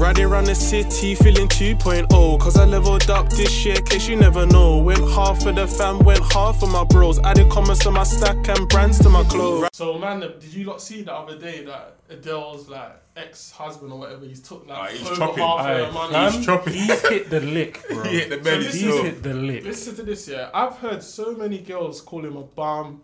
Riding around the city feeling 2.0 Cause I leveled up this year, case you never know Went half for the fam, went half for my bros Added comments to my stack and brands to my clothes So man, did you not see the other day that Adele's like ex-husband or whatever he's took like Ah, he's over chopping. half Aye, of her money? fam, He's chopping. He's hit the lick, bro. He hit the belly this He's still. hit the lick. Listen to this, yeah. I've heard so many girls call him a bum.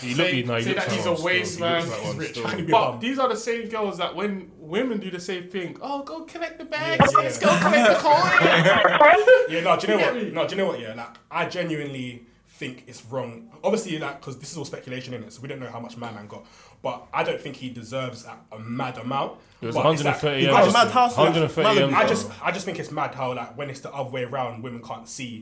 He look, Say, he, no, he say that he's a one still. He waste man. like He's rich. still. Trying to be a But these are the same girls that when women do the same thing, oh, go collect the bags, let's go collect the coin. Yeah, no, do you know what? No, do you know what? Yeah, like I genuinely think it's wrong. Obviously, like because this is all speculation in it, so we don't know how much man man got. But I don't think he deserves a, a mad amount. It was But 130 he M's. Oh, just- mad house, 130 I just. I just think it's mad how like when it's the other way around, women can't see. You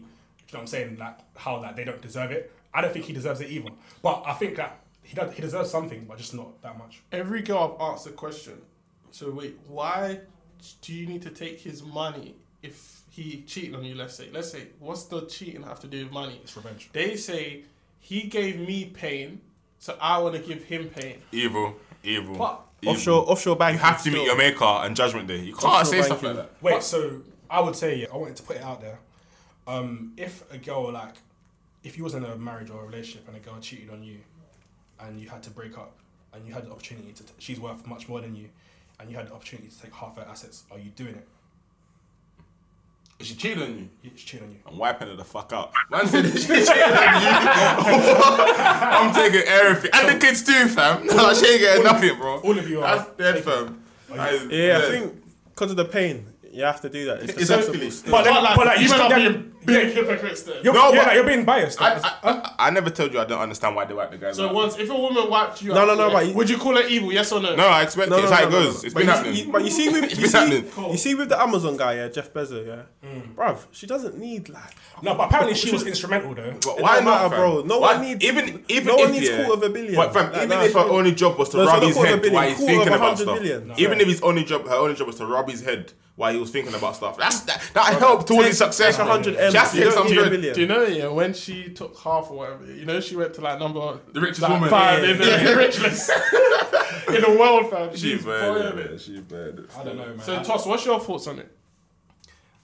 know what I'm saying? Like how like they don't deserve it. I don't think he deserves it either. But I think that he does. He deserves something, but just not that much. Every girl I've asked the question. So wait, why do you need to take his money if he cheated on you? Let's say, let's say, what's the cheating have to do with money? It's revenge. They say he gave me pain, so I want to give him pain. Evil, evil. But evil. Offshore, offshore bank. You have to meet your maker on Judgment Day. You can't Offshore say stuff like that. Wait, so I would say yeah, I wanted to put it out there. Um, if a girl like, if you was in a marriage or a relationship and a girl cheated on you, and you had to break up, and you had the opportunity to, t- she's worth much more than you, and you had the opportunity to take half her assets, are you doing it? Is she cheating on you? She's cheating on you. I'm wiping her the fuck out. Man said she cheating on you. I'm taking everything. And the kids too, fam. No, she ain't getting nothing, bro. All of you are That's dead, fam. That is Yeah, I think because of the pain, you have to do that. It's Exactly. acceptable. But, But like, but like you you men still are being, being big hypocrites then. you're, No, yeah, but- like, you're being biased. I, I, I, I never told you I don't understand why they wipe the guys So out. once, if a woman wiped you No, out, no, no, yeah, but would you call her evil? Yes or no? No, I expect No, it. no, It's no, how it no, no, goes. no. It's But been you- happening. you- But you see with you been see, happening. you see with the Amazon guy, yeah, Jeff Bezos, yeah, mm. bruv, she doesn't need like. no, but apparently she was instrumental though. But why don't not, bro. No one needs- even even no if one needs yeah, quarter of a billion. But fam, even if her only job was to No, rub his quarter of a head billion, while he's thinking about stuff. Even if his only job, her only job was to rub his head while he was thinking about stuff. That's that, that helped towards his success. take 100 M's, She has to you take don't some good. Do you know, yeah, when she took half or whatever, you know, she went to like number The richest like, woman. five Yeah, in the rich list in the world, fam. She She's bad. boiling yeah, it. She bad. I don't know, man. So, Toss, what's your thoughts on it?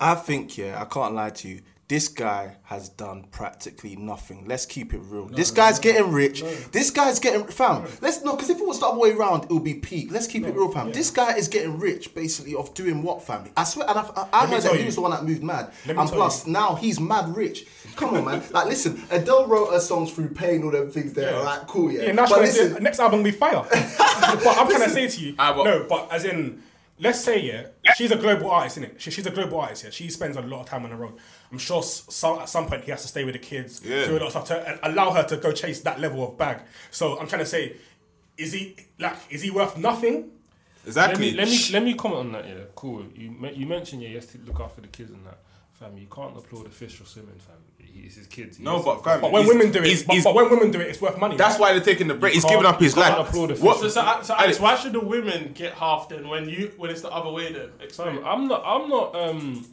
I think, yeah, I can't lie to you. This guy has done practically nothing. Let's keep it real. this guy's getting rich. This guy's getting fam. Let's no, because if it was the other way around, it would be peak. Let's keep it real, fam. This guy is getting rich, basically, of doing what, family? I swear, and I, I, I me heard tell that he was the one that moved mad, Let and plus you. now he's mad rich. Come on, man. Like, listen, Adele wrote her songs through pain, all them things there. Yeah. Like, cool, yeah. Yeah, now but listen, say, next album will be fire. but I'm trying to say to you, Ah, but- no, but as in, let's say yeah, she's a global artist, isn't it? She, she's a global artist. Yeah, she spends a lot of time on the road. I'm sure some, at some point he has to stay with the kids, Yeah. do a lot of stuff to allow her to go chase that level of bag. So I'm trying to say, is he like, is he worth nothing? Let Exactly. me let me let me comment on that. Yeah, cool. You you mentioned yeah, he has to look after the kids and that. Fam, you can't applaud a fish for swimming, fam. He- It's his kids. He No, has but to- fam, But when he's- women do it, he's- but, he's- but when women do it, it's worth money. That's right? why they're taking the break. He's giving up his you can't life. applaud a fish. What? So, so, so Alex, why should the women get half then when you when it's the other way then? Explain. Fam, I'm not I'm not um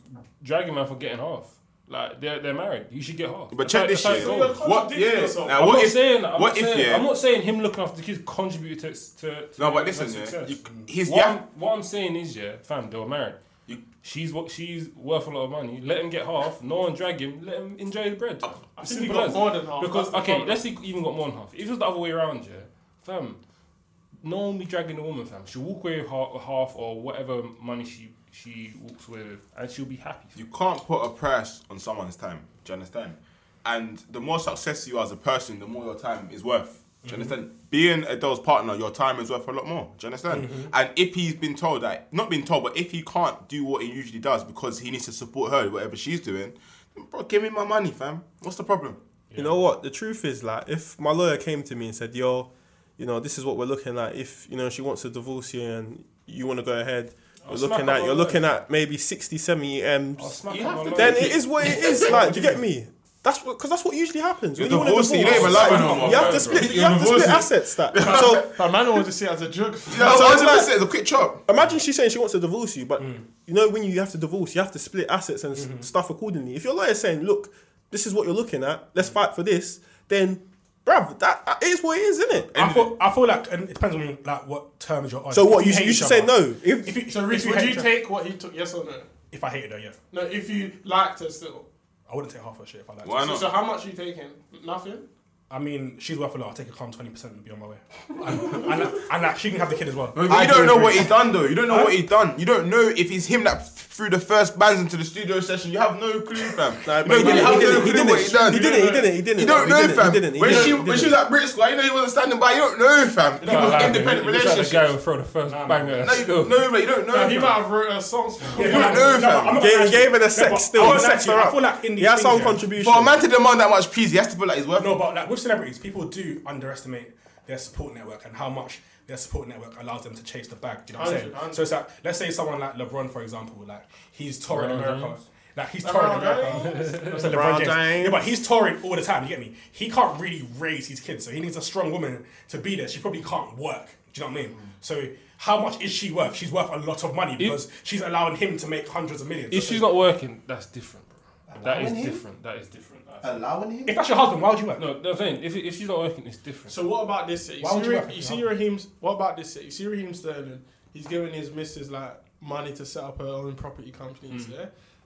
dragging man for getting half. Like they're they're married. You should get half. But That's check how- this that's shit. how it You're goes. What? contradicting Yeah. yourself. Now, I'm what not if? saying. I'm what not if? saying, Yeah. I'm not saying him looking after the kids contributed to to. to No, but her listen, yeah. success. You, he's what, yeah. I'm, what I'm saying is, yeah, fam, they were married. You- she's what she's worth a lot of money. Let him get half. No one drag him. Let him enjoy the bread. I think he got more than half. Because okay, problem. let's say he even got more than half. If it was the other way around, yeah, fam, no one be dragging the woman, fam. She'll walk away with half, half or whatever money she she walks away with, and she'll be happy. You can't put a price on someone's time. Do you understand? And the more success you are as a person, the more your time is worth. Do you understand? Being Adele's partner, your time is worth a lot more. Do you understand? Mm-hmm. And if he's been told that, not been told, but if he can't do what he usually does because he needs to support her, whatever she's doing, bro, give me my money, fam. What's the problem? You know what? The truth is, like, if my lawyer came to me and said, "Yo, you know, this is what we're looking at. If you know she wants to divorce you and you want to go ahead, you're looking at you're looking at maybe 60, 70 m's. I'll smack You him have on to the Then it is what it is. Like, do you get me? That's what because that's what usually happens. When You're you want to divorcing, you don't even love her no more, you have to split. You You're have to split assets. That so. But man, I want to see it as a joke. No, So so it's like- it's a quick chop. Imagine she's saying she wants to divorce you, but mm. you know when you have to divorce, you have to split assets and s mm-hmm. stuff accordingly. If your lawyer's saying, "Look, this is what you're looking at. Let's fight for this," then bruv, that, that is what it is, isn't it? I feel, I feel like and it depends on like what terms you're on. So what? If You, hate you should say no. If, If you, So, if would you each other- take what he took? Yes or no? If I hated her, yeah, No, if you liked her still. I wouldn't take half a shit if I liked Why her. Not? so how much are you taking? Nothing. I mean, she's worth a lot. I'll take a calm twenty percent and be on my way. And, and, and like, she can have the kid as well. But you I don't know what he's done though. You don't know what he's done. You don't know if it's him that threw the first bands into the studio session. You have no clue, fam. Nah, You but he don't didn't. have He no didn't. He clue didn't. what he's done. He didn't. He didn't. He didn't. You don't He know, didn't. fam. He didn't. He When didn't. she He when didn't. she was at Brit School, you know he wasn't standing by. You don't know, fam. Nah, People's like, independent he looks like the guy relationships. who threw the first banger. No, you still. no, but you don't know. He fam. might have wrote her songs. For Yeah, You but don't like- know, no, fam. I'm not Gave, gonna he gave her the lie. sex but still. I He won't lie sexed to you, her I feel up. like in He these has some things, yeah, contribution. For a man to demand that much peace, he has to feel like he's worth. No, but like with celebrities, people do underestimate their support network and how much their support network allows them to chase the bag. Do you know what I'm saying? 100, So it's like, let's say someone like LeBron, for example, like he's touring LeBron America. James. Like he's LeBron touring America. I'm LeBron LeBron James. James. Yeah, but he's touring all the time. You get me? He can't really raise his kids, so he needs a strong woman to be there. She probably can't work. Do you know what I mean? So how much is she worth? She's worth a lot of money because she's allowing him to make hundreds of millions. If she's not working, that's different, bro. That is Allowing him? different. That is different. Allowing him? if that's your husband, why would you work? No, the thing, if, if she's not working, it's different. So what about this? You Why see, would you Ra- rap it, you you see? Raheem's. What about this? You see Raheem Sterling. He's giving his missus like money to set up her own property companies. Hmm. Yeah.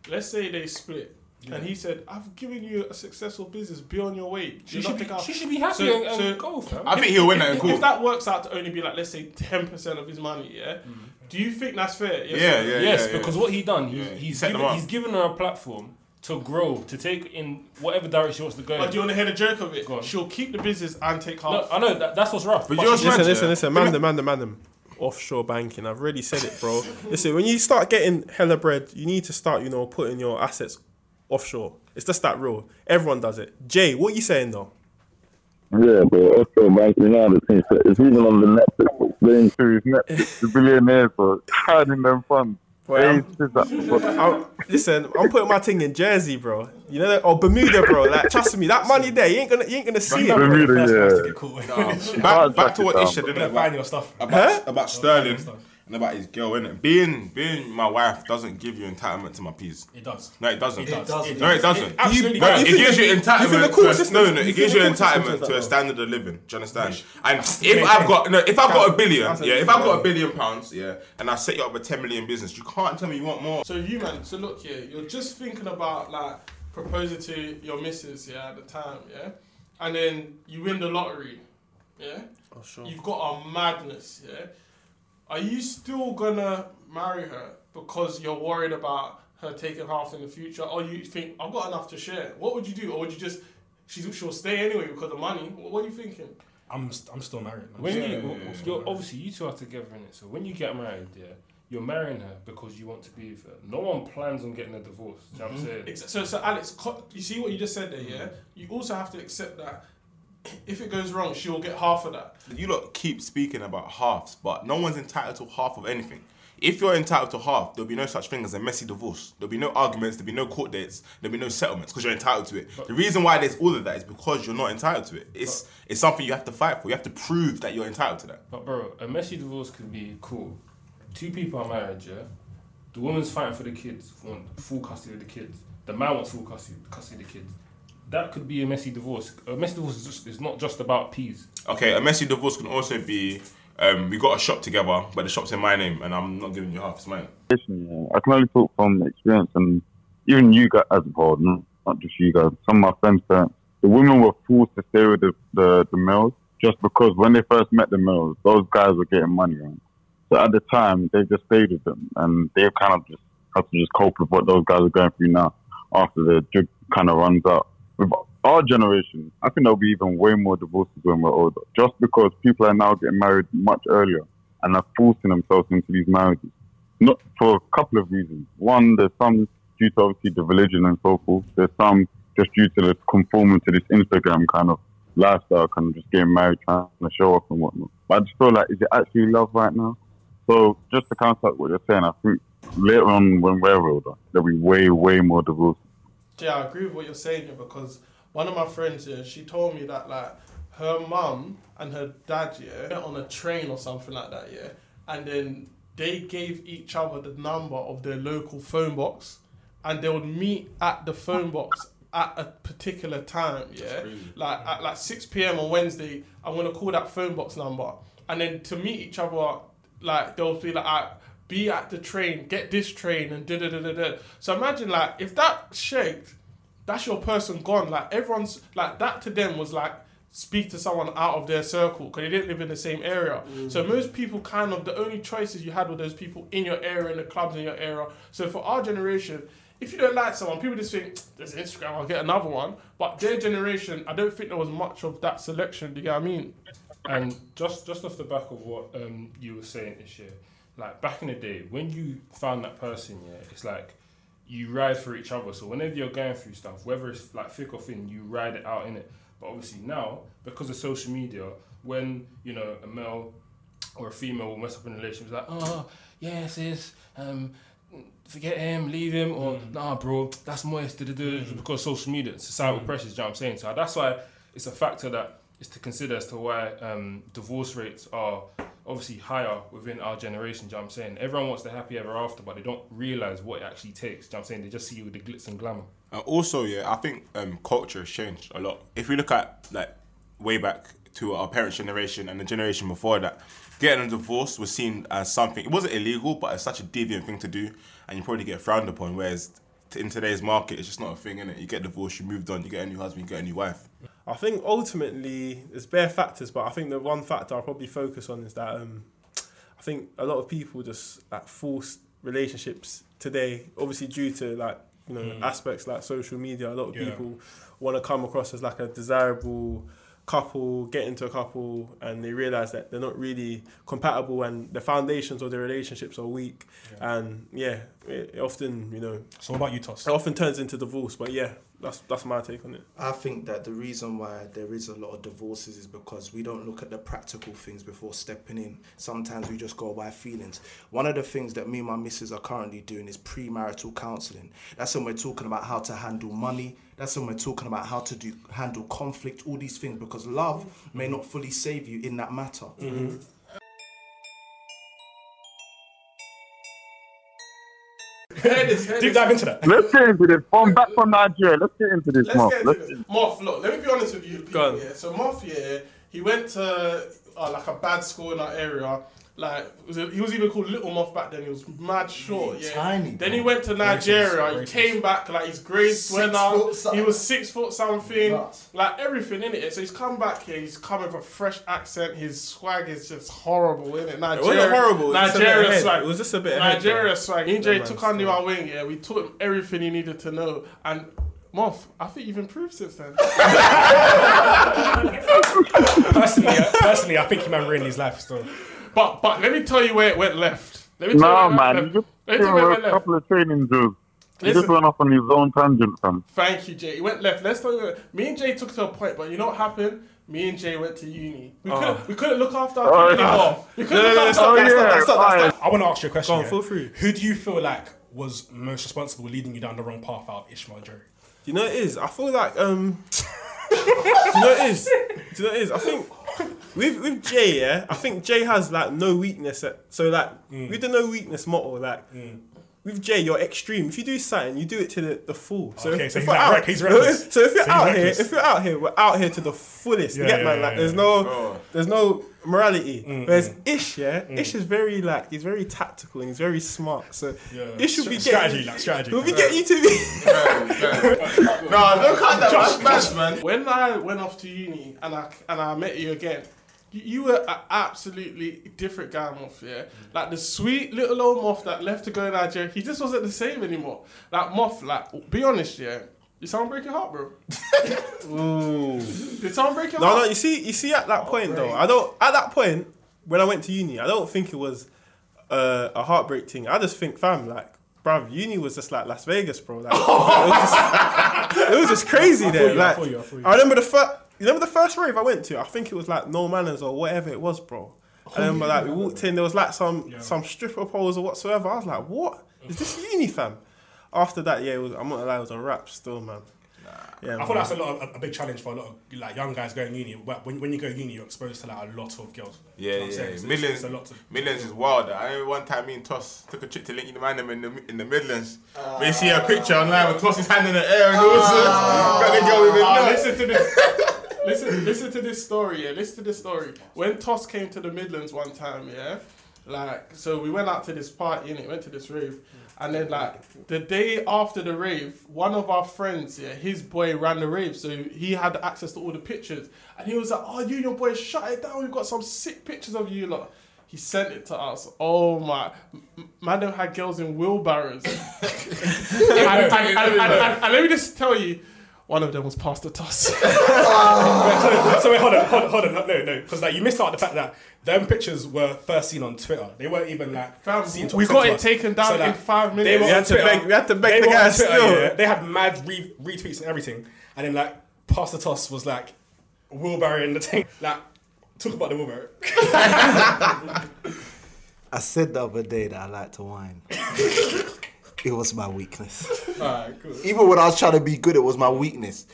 Let's say they split, and he said, "I've given you a successful business. Be on your way. she, not should be, take out." she should be happy So- and, and so- go, fam. I think he'll win that in If, court. if that works out to only be like let's say ten percent of his money, yeah. Hmm. Do you think that's fair? Yes Yeah, yeah, yes, yeah. because what he done, he's, Yeah, he he's, set given, up. he's given her a platform to grow, to take in whatever direction she wants to go. But do you want to hear the joke of it? Go on. She'll keep the business and take half. No, I know that, that's what's rough. But but yours, she- man, Listen, yeah. listen, listen, man, them, man, them, man, them. Offshore banking. I've already said it, bro. listen, when you start getting hella bread, you need to start, you know, putting your assets offshore. It's just that rule. Everyone does it. Jay, what are you saying though? Yeah, but also Bank United thing, so it's even on the Netflix. Playing series Netflix, the billionaires are hiding them funds. Well, They said I'm, listen, I'm putting my thing in Jersey, bro. You know, that- or Bermuda, bro. Like, trust me, that money there, you ain't gonna, you ain't gonna see it. Bermuda, first guys to yeah. get caught. Back, back to what down, Ish said, bro. didn't? Find your stuff. about, about Sterling stuff. And about his girl, innit? Being being my wife doesn't give you entitlement to my peas. It does. No, it doesn't. It does. does. No, it does. doesn't. absolutely No, it gives you you think the entitlement. court To a, system- no, no, it gives you think the court system entitlement to a standard of living. Do you understand? And if I've got no, if I've got a billion, yeah, if I've got a billion pounds, yeah, and I set you up a ten million business, you can't tell me you want more. So you man, so look here, you're just thinking about like proposing to your missus, yeah, at the time, yeah, and then you win the lottery, yeah. Oh, sure. You've got a madness, yeah. Are you still gonna marry her because you're worried about her taking half in the future, or you think I've got enough to share? What would you do, or would you just she's, she'll stay anyway because of money? What, what are you thinking? I'm, st- I'm still married. I'm When still- you, yeah, yeah. you're obviously you two are together in it. So when you get married, yeah, you're marrying her because you want to be with her. No one plans on getting a divorce. Do you know what I'm mm-hmm. saying? So, so Alex, you see what you just said there, yeah? You also have to accept that if it goes wrong, she'll get half of that. You lot keep speaking about halves, but no one's entitled to half of anything. If you're entitled to half, there'll be no such thing as a messy divorce. There'll be no arguments, there'll be no court dates, there'll be no settlements because you're entitled to it. the reason why there's all of that is because you're not entitled to it. It's it's something you have to fight for. You have to prove that you're entitled to that. But bro, a messy divorce could be cool. Two people are married, yeah. The woman's fighting for the kids, want full custody of the kids. The man wants full custody, custody of the kids. That could be a messy divorce. A messy divorce is just it's not just about peas. Okay, a messy divorce can also be um, we got a shop together, but the shop's in my name and I'm not giving you half, it's mine. yeah, I can only talk from experience, and even you guys as a whole, not not just you guys. Some of my friends' parents, the women were forced to stay with the, the, the males just because when they first met the males, those guys were getting money, right? So at the time, they just stayed with them, and they've kind of just had to just cope with what those guys are going through now after the jig kind of runs out. With our generation, I think there'll be even way more divorces when we're older, just because people are now getting married much earlier and are forcing themselves into these marriages. Not for a couple of reasons. One, there's some due to obviously the religion and so forth. There's some just due to the conforming to this Instagram kind of lifestyle, kind of just getting married, trying to show off and whatnot. But I just feel like, is it actually love right now? So just to counter what you're saying, I think later on when we're older, there'll be way, way more divorces. Yeah, I agree with what you're saying here because one of my friends here, she told me that like her mum and her dad, yeah, on a train or something like that, yeah, and then they gave each other the number of their local phone box, and they would meet at the phone box at a particular time. Yeah, like at like six p.m. on Wednesday, I'm gonna call that phone box number, and then to meet each other, like they'll be like. Ah, "Ah, be at the train, get this train, and da da da da da. So imagine like if that shaked, that's your person gone. Like everyone's like that to them was like speak to someone out of their circle because they didn't live in the same area. So most people kind of the only choices you had were those people in your area, in the clubs in your area. So for our generation, if you don't like someone, people just think there's Instagram, I'll get another one. But their generation, I don't think there was much of that selection. Do you get what I mean? And just just off the back of what um, you were saying this year, like back in the day, when you found that person, yeah, it's like you ride for each other. So whenever you're going through stuff, whether it's like thick or thin, you ride it out in it. But obviously now, because of social media, when you know a male or a female will mess up in a relationship, it's like, oh yeah, sis, um, forget him, leave him, or nah, bro, that's moist. da," Because social media, societal pressures. You know what I'm saying? So that's why it's a factor that is to consider as to why um, divorce rates are obviously higher within our generation. Do you know I'm saying? Everyone wants the happy ever after, but they don't realize what it actually takes. Do you know I'm saying? They just see you with the glitz and glamour. Uh, also, yeah, I think um, culture has changed a lot. If we look at like way back to our parents' generation and the generation before that, getting a divorce was seen as something. It wasn't illegal, but it's such a deviant thing to do, and you probably get frowned upon. Whereas in today's market, it's just not a thing, innit? You get divorced, you moved on, you get a new husband, you get a new wife. I think ultimately there's bare factors, but I think the one factor I'll probably focus on is that um, I think a lot of people just like force relationships today, obviously due to like you know aspects like social media. A lot of Yeah. people want to come across as like a desirable couple, get into a couple, and they realize that they're not really compatible, and the foundations of their relationships are weak, and yeah, it, it often you know So what about you, Toss? it often turns into divorce. But yeah, that's that's my take on it. I think that the reason why there is a lot of divorces is because we don't look at the practical things before stepping in. Sometimes we just go by feelings. One of the things that me and my missus are currently doing is premarital counselling. That's when we're talking about how to handle money. That's when we're talking about how to do handle conflict, all these things, because love may not fully save you in that matter. Hear Deep dive into that. Let's get into this. From back from Nigeria. Let's get into this, Let's Mark. get Let's into this. Moth, look, let me be honest with you. People, Go on. yeah. So Moth, yeah, he went to uh, like a bad school in our area. Like was it, he was even called Little Moth back then. He was mad short. Yeah. tiny, Then bro. he went to Nigeria. Racist. He came back like his grades went foot up. He was six foot something. Nuts. Like everything in it. So he's come back here. He's come with a fresh accent. His swag is just horrible, in it? It Nigeria. wasn't horrible. It was a bit Nigeria ahead. swag. It was just a bit Nigeria though. swag. Yeah, EJ man, took under still. our wing. Yeah, we taught him everything he needed to know. And Moth, I think you've improved since then. Personally, uh, personally, I think he man ruined his life still. But but let me tell you where it went left. Let me tell No, you where it man. went You just left. Me you where went a left. couple of training drills. He just went off on his own tangent, fam. Thank you, Jay. He went left. Let's tell you. Me and Jay took to a point, but you know what happened? Me and Jay went to uni. We couldn't. Uh-huh. We couldn't look after Oh, our kid yeah. anymore. We couldn't No, no, look no, after. stop Oh, that, stop yeah. that, stop that, stop I want to ask you a question. Go on, feel free. Who do you feel like was most responsible leading you down the wrong path out of Ishmael Joe? Do you know what it is? I feel like um. do you know what it is? Do you know what it is? I think with with Jay, yeah, I think Jay has like no weakness. At, so like mm. with the no weakness motto, like. Mm. With Jay, you're extreme. If you do something, you do it to the, the full. So Okay, if, so if he's we're like out, rec- he's reckless. So if you're So he's out here, if you're out here, we're out here to the fullest. Yeah, you get yeah, man? yeah, Like yeah. there's no, Bro. there's no morality. Mm, Whereas Ish, yeah, Ish is very like he's very tactical and he's very smart. So Yeah. Ish will be strategy, like strategy. He'll be getting you to be. no, don't cut that, man. man. When I went off to uni and I and I met you again, you, you were an absolutely different guy, Moff. Yeah, like the sweet little old Moth that left to go to Nigeria. He just wasn't the same anymore. Like Moth, like be honest, yeah. Did someone break your heart, bro? Ooh. Did someone break your No, heart? no. You see, you see, at that point though, I don't. At that point, when I went to uni, I don't think it was uh, a heartbreak thing. I just think, fam, like, bruv, uni was just like Las Vegas, bro. Like, it, was just, it was just crazy I feel there. you, I like, feel you, I you. I remember the first. You remember the first rave I went to? I think it was like No Manners or whatever it was, bro. I remember like we walked in, there was like some some stripper poles or whatsoever. I was like, what is this uni, fam? After that, yeah, it was, I'm not gonna lie, it was a rap still, man. Yeah, I thought that's a lot of, a, a big challenge for a lot of like young guys going uni. But when, when you go uni, you're exposed to like a lot of girls. Yeah, You know what I'm yeah, saying? So millions, It's, it's a lot to. millions is wild. I remember one time me and Toss took a trip to Lincoln Man in the in the Midlands. we see a picture online with Toss's hand in the air and all sorts. Got the girl with it. Ah, listen to this. Listen, listen to this story. Yeah, listen to this story. When Toss came to the Midlands one time, yeah, like so we went out to this party and it went to this rave, and then like the day after the rave, one of our friends, yeah, his boy ran the rave, so he had access to all the pictures, and he was like, "Oh, you and your boy, shut it down. We've got some sick pictures of you lot." He sent it to us. Oh my, M- man, them had girls in wheelbarrows. and- and- and- and let me just tell you, one of them was Pastor Toss. so wait, hold on, hold on, hold on. No, no, because like you missed out the fact that them pictures were first seen on Twitter. They weren't even like Fam, seen to- we sent got to it us. taken down So, in like, five They minutes. were We on had to Twitter. beg- we had to beg They the were on guys Twitter, still. yeah. They had mad re- retweets and everything, and then like Pastor Toss was like wheelbarrow in the thing. Like talk about the wheelbarrow. I said the other day that I like to whine. It was my weakness. Alright, cool. Even when I was trying to be good, it was my weakness.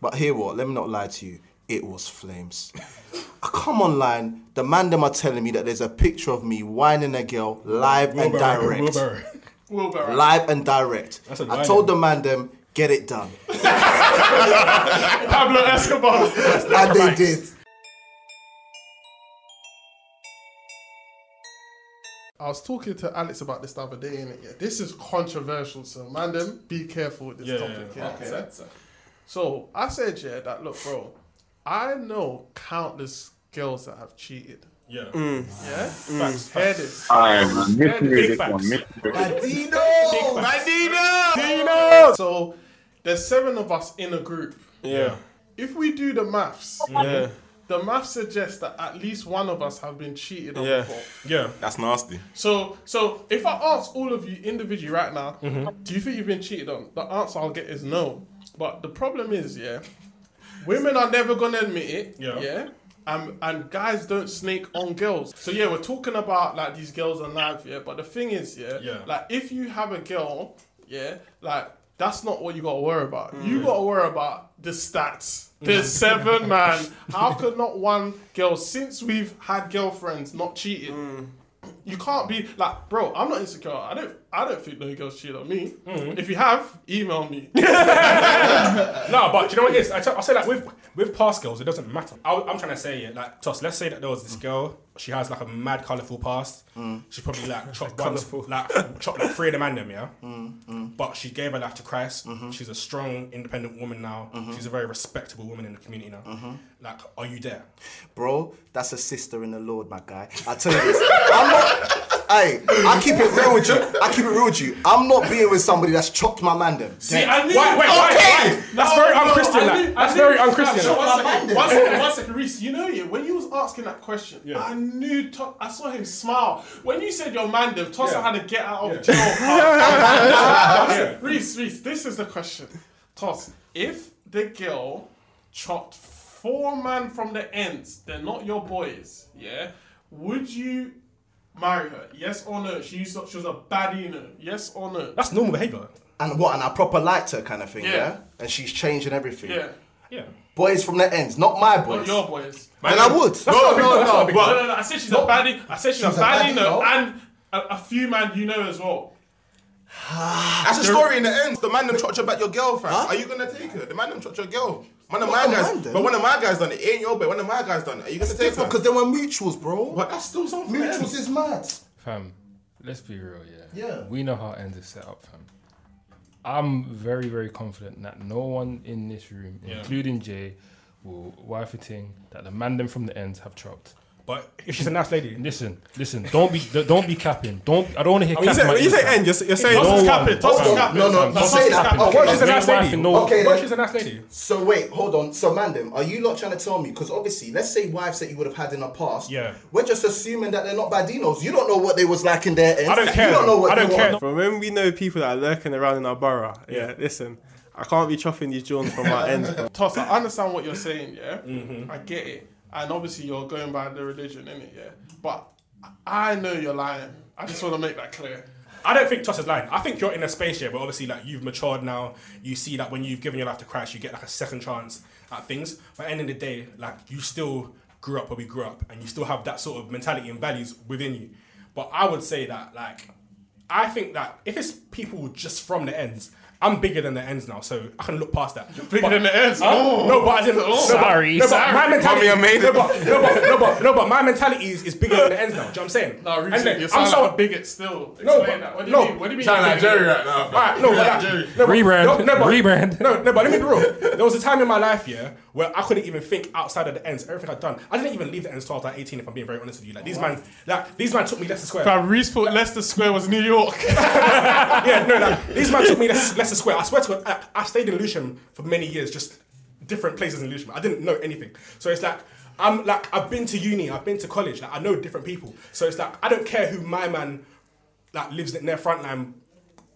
But hear what? Let me not lie to you. It was flames. I uh, come online, the man them are telling me that there's a picture of me whining a girl live and direct. wheelbarrow. Wheelbarrow. Live and direct. That's a I whining. told the man them, get it done. Pablo Escobar. and they did. I was talking to Alex about this the other day, and Yeah, this is controversial, so man, them be careful with this Yeah, topic. yeah, Yeah, yeah. Uh, so I said, yeah, that look, bro, I know countless girls that have cheated. Yeah. Mm. Yeah, Facts. hear this. Alright, man. Mystery Big this one. facts. Mystery. Dino. So there's seven of us in a group. yeah, If we do the maths, yeah. The math suggests that at least one of us have been cheated on Yeah. before. Yeah. That's nasty. So, so if I ask all of you individually right now, Mm-hmm. do you think you've been cheated on? The answer I'll get is no. But the problem is, yeah, women are never gonna admit it. Yeah. Yeah. Um, and guys don't snake on girls. So yeah, we're talking about like these girls on live, yeah. But the thing is, yeah, Yeah. like if you have a girl, yeah, like that's not what you gotta worry about. You mm. gotta worry about the stats. Mm. There's seven man. How could not one girl since we've had girlfriends not cheated? Mm. You can't be like, bro. I'm not insecure. I don't. I don't think no girls cheat on me. If you have, email me. No, but you know what it is? I tell, say like with with past girls, it doesn't matter. I, I'm trying to say it like Toss. Let's say that there was this girl. She has like a mad colourful past. Mm. She probably like chopped one, like chopped like three of them and them, yeah. Mm, mm. But she gave her life to Christ. Mm-hmm. She's a strong, independent woman now. Mm-hmm. She's a very respectable woman in the community now. Mm-hmm. Like, are you there? Bro, that's a sister in the Lord, my guy. I tell you this. I'm not. Hey, I keep it real with you. I keep it real with you. I'm not being with somebody that's chopped my man them. See, I knew. Why- wait, why- Okay. why? That's very unchristian, I that. knew- I That's knew- very unchristian, Shut- that. One second, one second, one second, Reese. You know, yeah, when you was asking that question, Yeah. I knew. To- I saw him smile when you said your man. Them, Tossa Yeah. had to get out of Yeah. jail. Yeah. Reese, Reese, this is the question. Toss, if the girl chopped four man from the ends, they're not your boys, yeah? Would you marry her? Yes or no? She used to, she was a baddie, no? Yes or no? That's normal behaviour. And what? And I proper liked her kind of thing, yeah? Yeah. And she's changing everything. Yeah, Yeah. Boys from the ends, not my not boys. your boys. and I would. That's not a big- that's not a big No, no, no. I said she's a baddie. I said she's, She's a a baddie, baddie, no, no? and a, a few man you know as well. That's a story in the end. The man them chopped about your girl, fam. Are you gonna take her? The man them chopped your girl. One of my guys, man but one of my guys done it. It ain't your boy. One of my guys done it. Are you gonna take her? Different, because they were mutuals, bro. But that's still something. Mutuals is mad. Fam, let's be real, yeah. Yeah. We know how ends is set up, fam. I'm very, very confident that no one in this room, including Jay, will wife a thing that the man them from the ends have chopped. But if she's a nice lady, Listen, listen, don't be don't be capping. Don't I don't want to hear When you capping. say, when you say end, you're, you're saying Toss no is capping. Toss is Hold on. capping. No, no, fam. you Toss say is that. capping. Oh, what she's a nice lady. and no- Okay, What then. she's a nice lady? So wait, hold on. So Mandem, are you lot trying to tell me? Because obviously, let's say wives that you would have had in the past. Yeah. We're just assuming that they're not badinos. You don't know what they was like in their end. I don't care. You don't know what I don't they care. want. From when we know people that are lurking around in our borough, yeah, listen, I can't be chopping these Jones from my ends. bro. Toss, I understand what you're saying, yeah? Mm-hmm. I get it. And obviously you're going by the religion, innit, yeah? But I know you're lying. I just want to make that clear. I don't think Toss is lying. I think you're in a space here, but obviously, like you've matured now. You see that when you've given your life to Christ, you get like a second chance at things. But at the end of the day, like you still grew up where we grew up, and you still have that sort of mentality and values within you. But I would say that, like, I think that if it's people just from the ends. I'm bigger than the ends now, so I can look past that. bigger than the ends? Huh? Oh. No, but as in, no, but- Sorry, no, but sorry. my mentality. Mommy, I made no, but, no, but, no, but, no, but my mentality is, is bigger than the ends now. Do you know what I'm saying? No, And Reese, then you I'm sound so- like a bigot still. Explain No, but- that. What do you no. mean? What do you mean? Sound like? Jerry right now. Alright, no, but Like that, Jerry. no, but- Rebrand. No, no, but, Rebrand. No, no, but let me be real. There was a time in my life, yeah, where I couldn't even think outside of the ends. Everything I'd done, I didn't even leave the ends till I was like 18. If I'm being very honest with you, like these man, like these man took me Leicester Square. Fam, Reese thought Leicester Square was New York. yeah, no, like these man took me Leicester, Leicester Square. I swear to God, I, I stayed in Lewisham for many years, just different places in Lewisham. I didn't know anything, so it's like. I'm like I've been to uni, I've been to college, like I know different people. So it's like I don't care who my man like lives in their frontline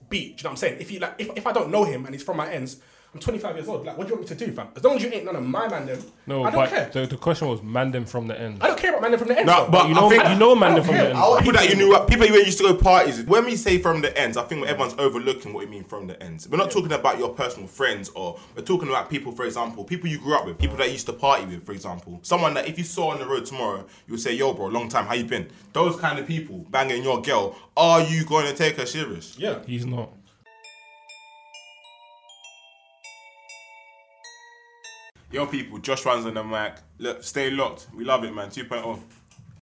beat. Do you know what I'm saying? If you like if, if I don't know him and he's from my ends, I'm 25 years old. Like what do you want me to do, fam? As long as you ain't none of my man them, No, I don't but care. the, the question was man them from the end. I don't care about man them from the ends. No, fam. but You I know, think- you know man them from don't the care. end. People that you knew, people you used to go parties. When we say from the ends, I think everyone's overlooking what we mean from the ends. We're not talking about your personal friends, or we're talking about people, for example, people you grew up with, people that you used to party with, for example. Someone that if you saw on the road tomorrow, you would say, "Yo, bro, long time, how you been?" Those kind of people banging your girl. Are you going to take her serious? Yeah. He's not. Yo, people, Josh runs on the mic. Look, stay locked. We love it, man. oh. 2.0.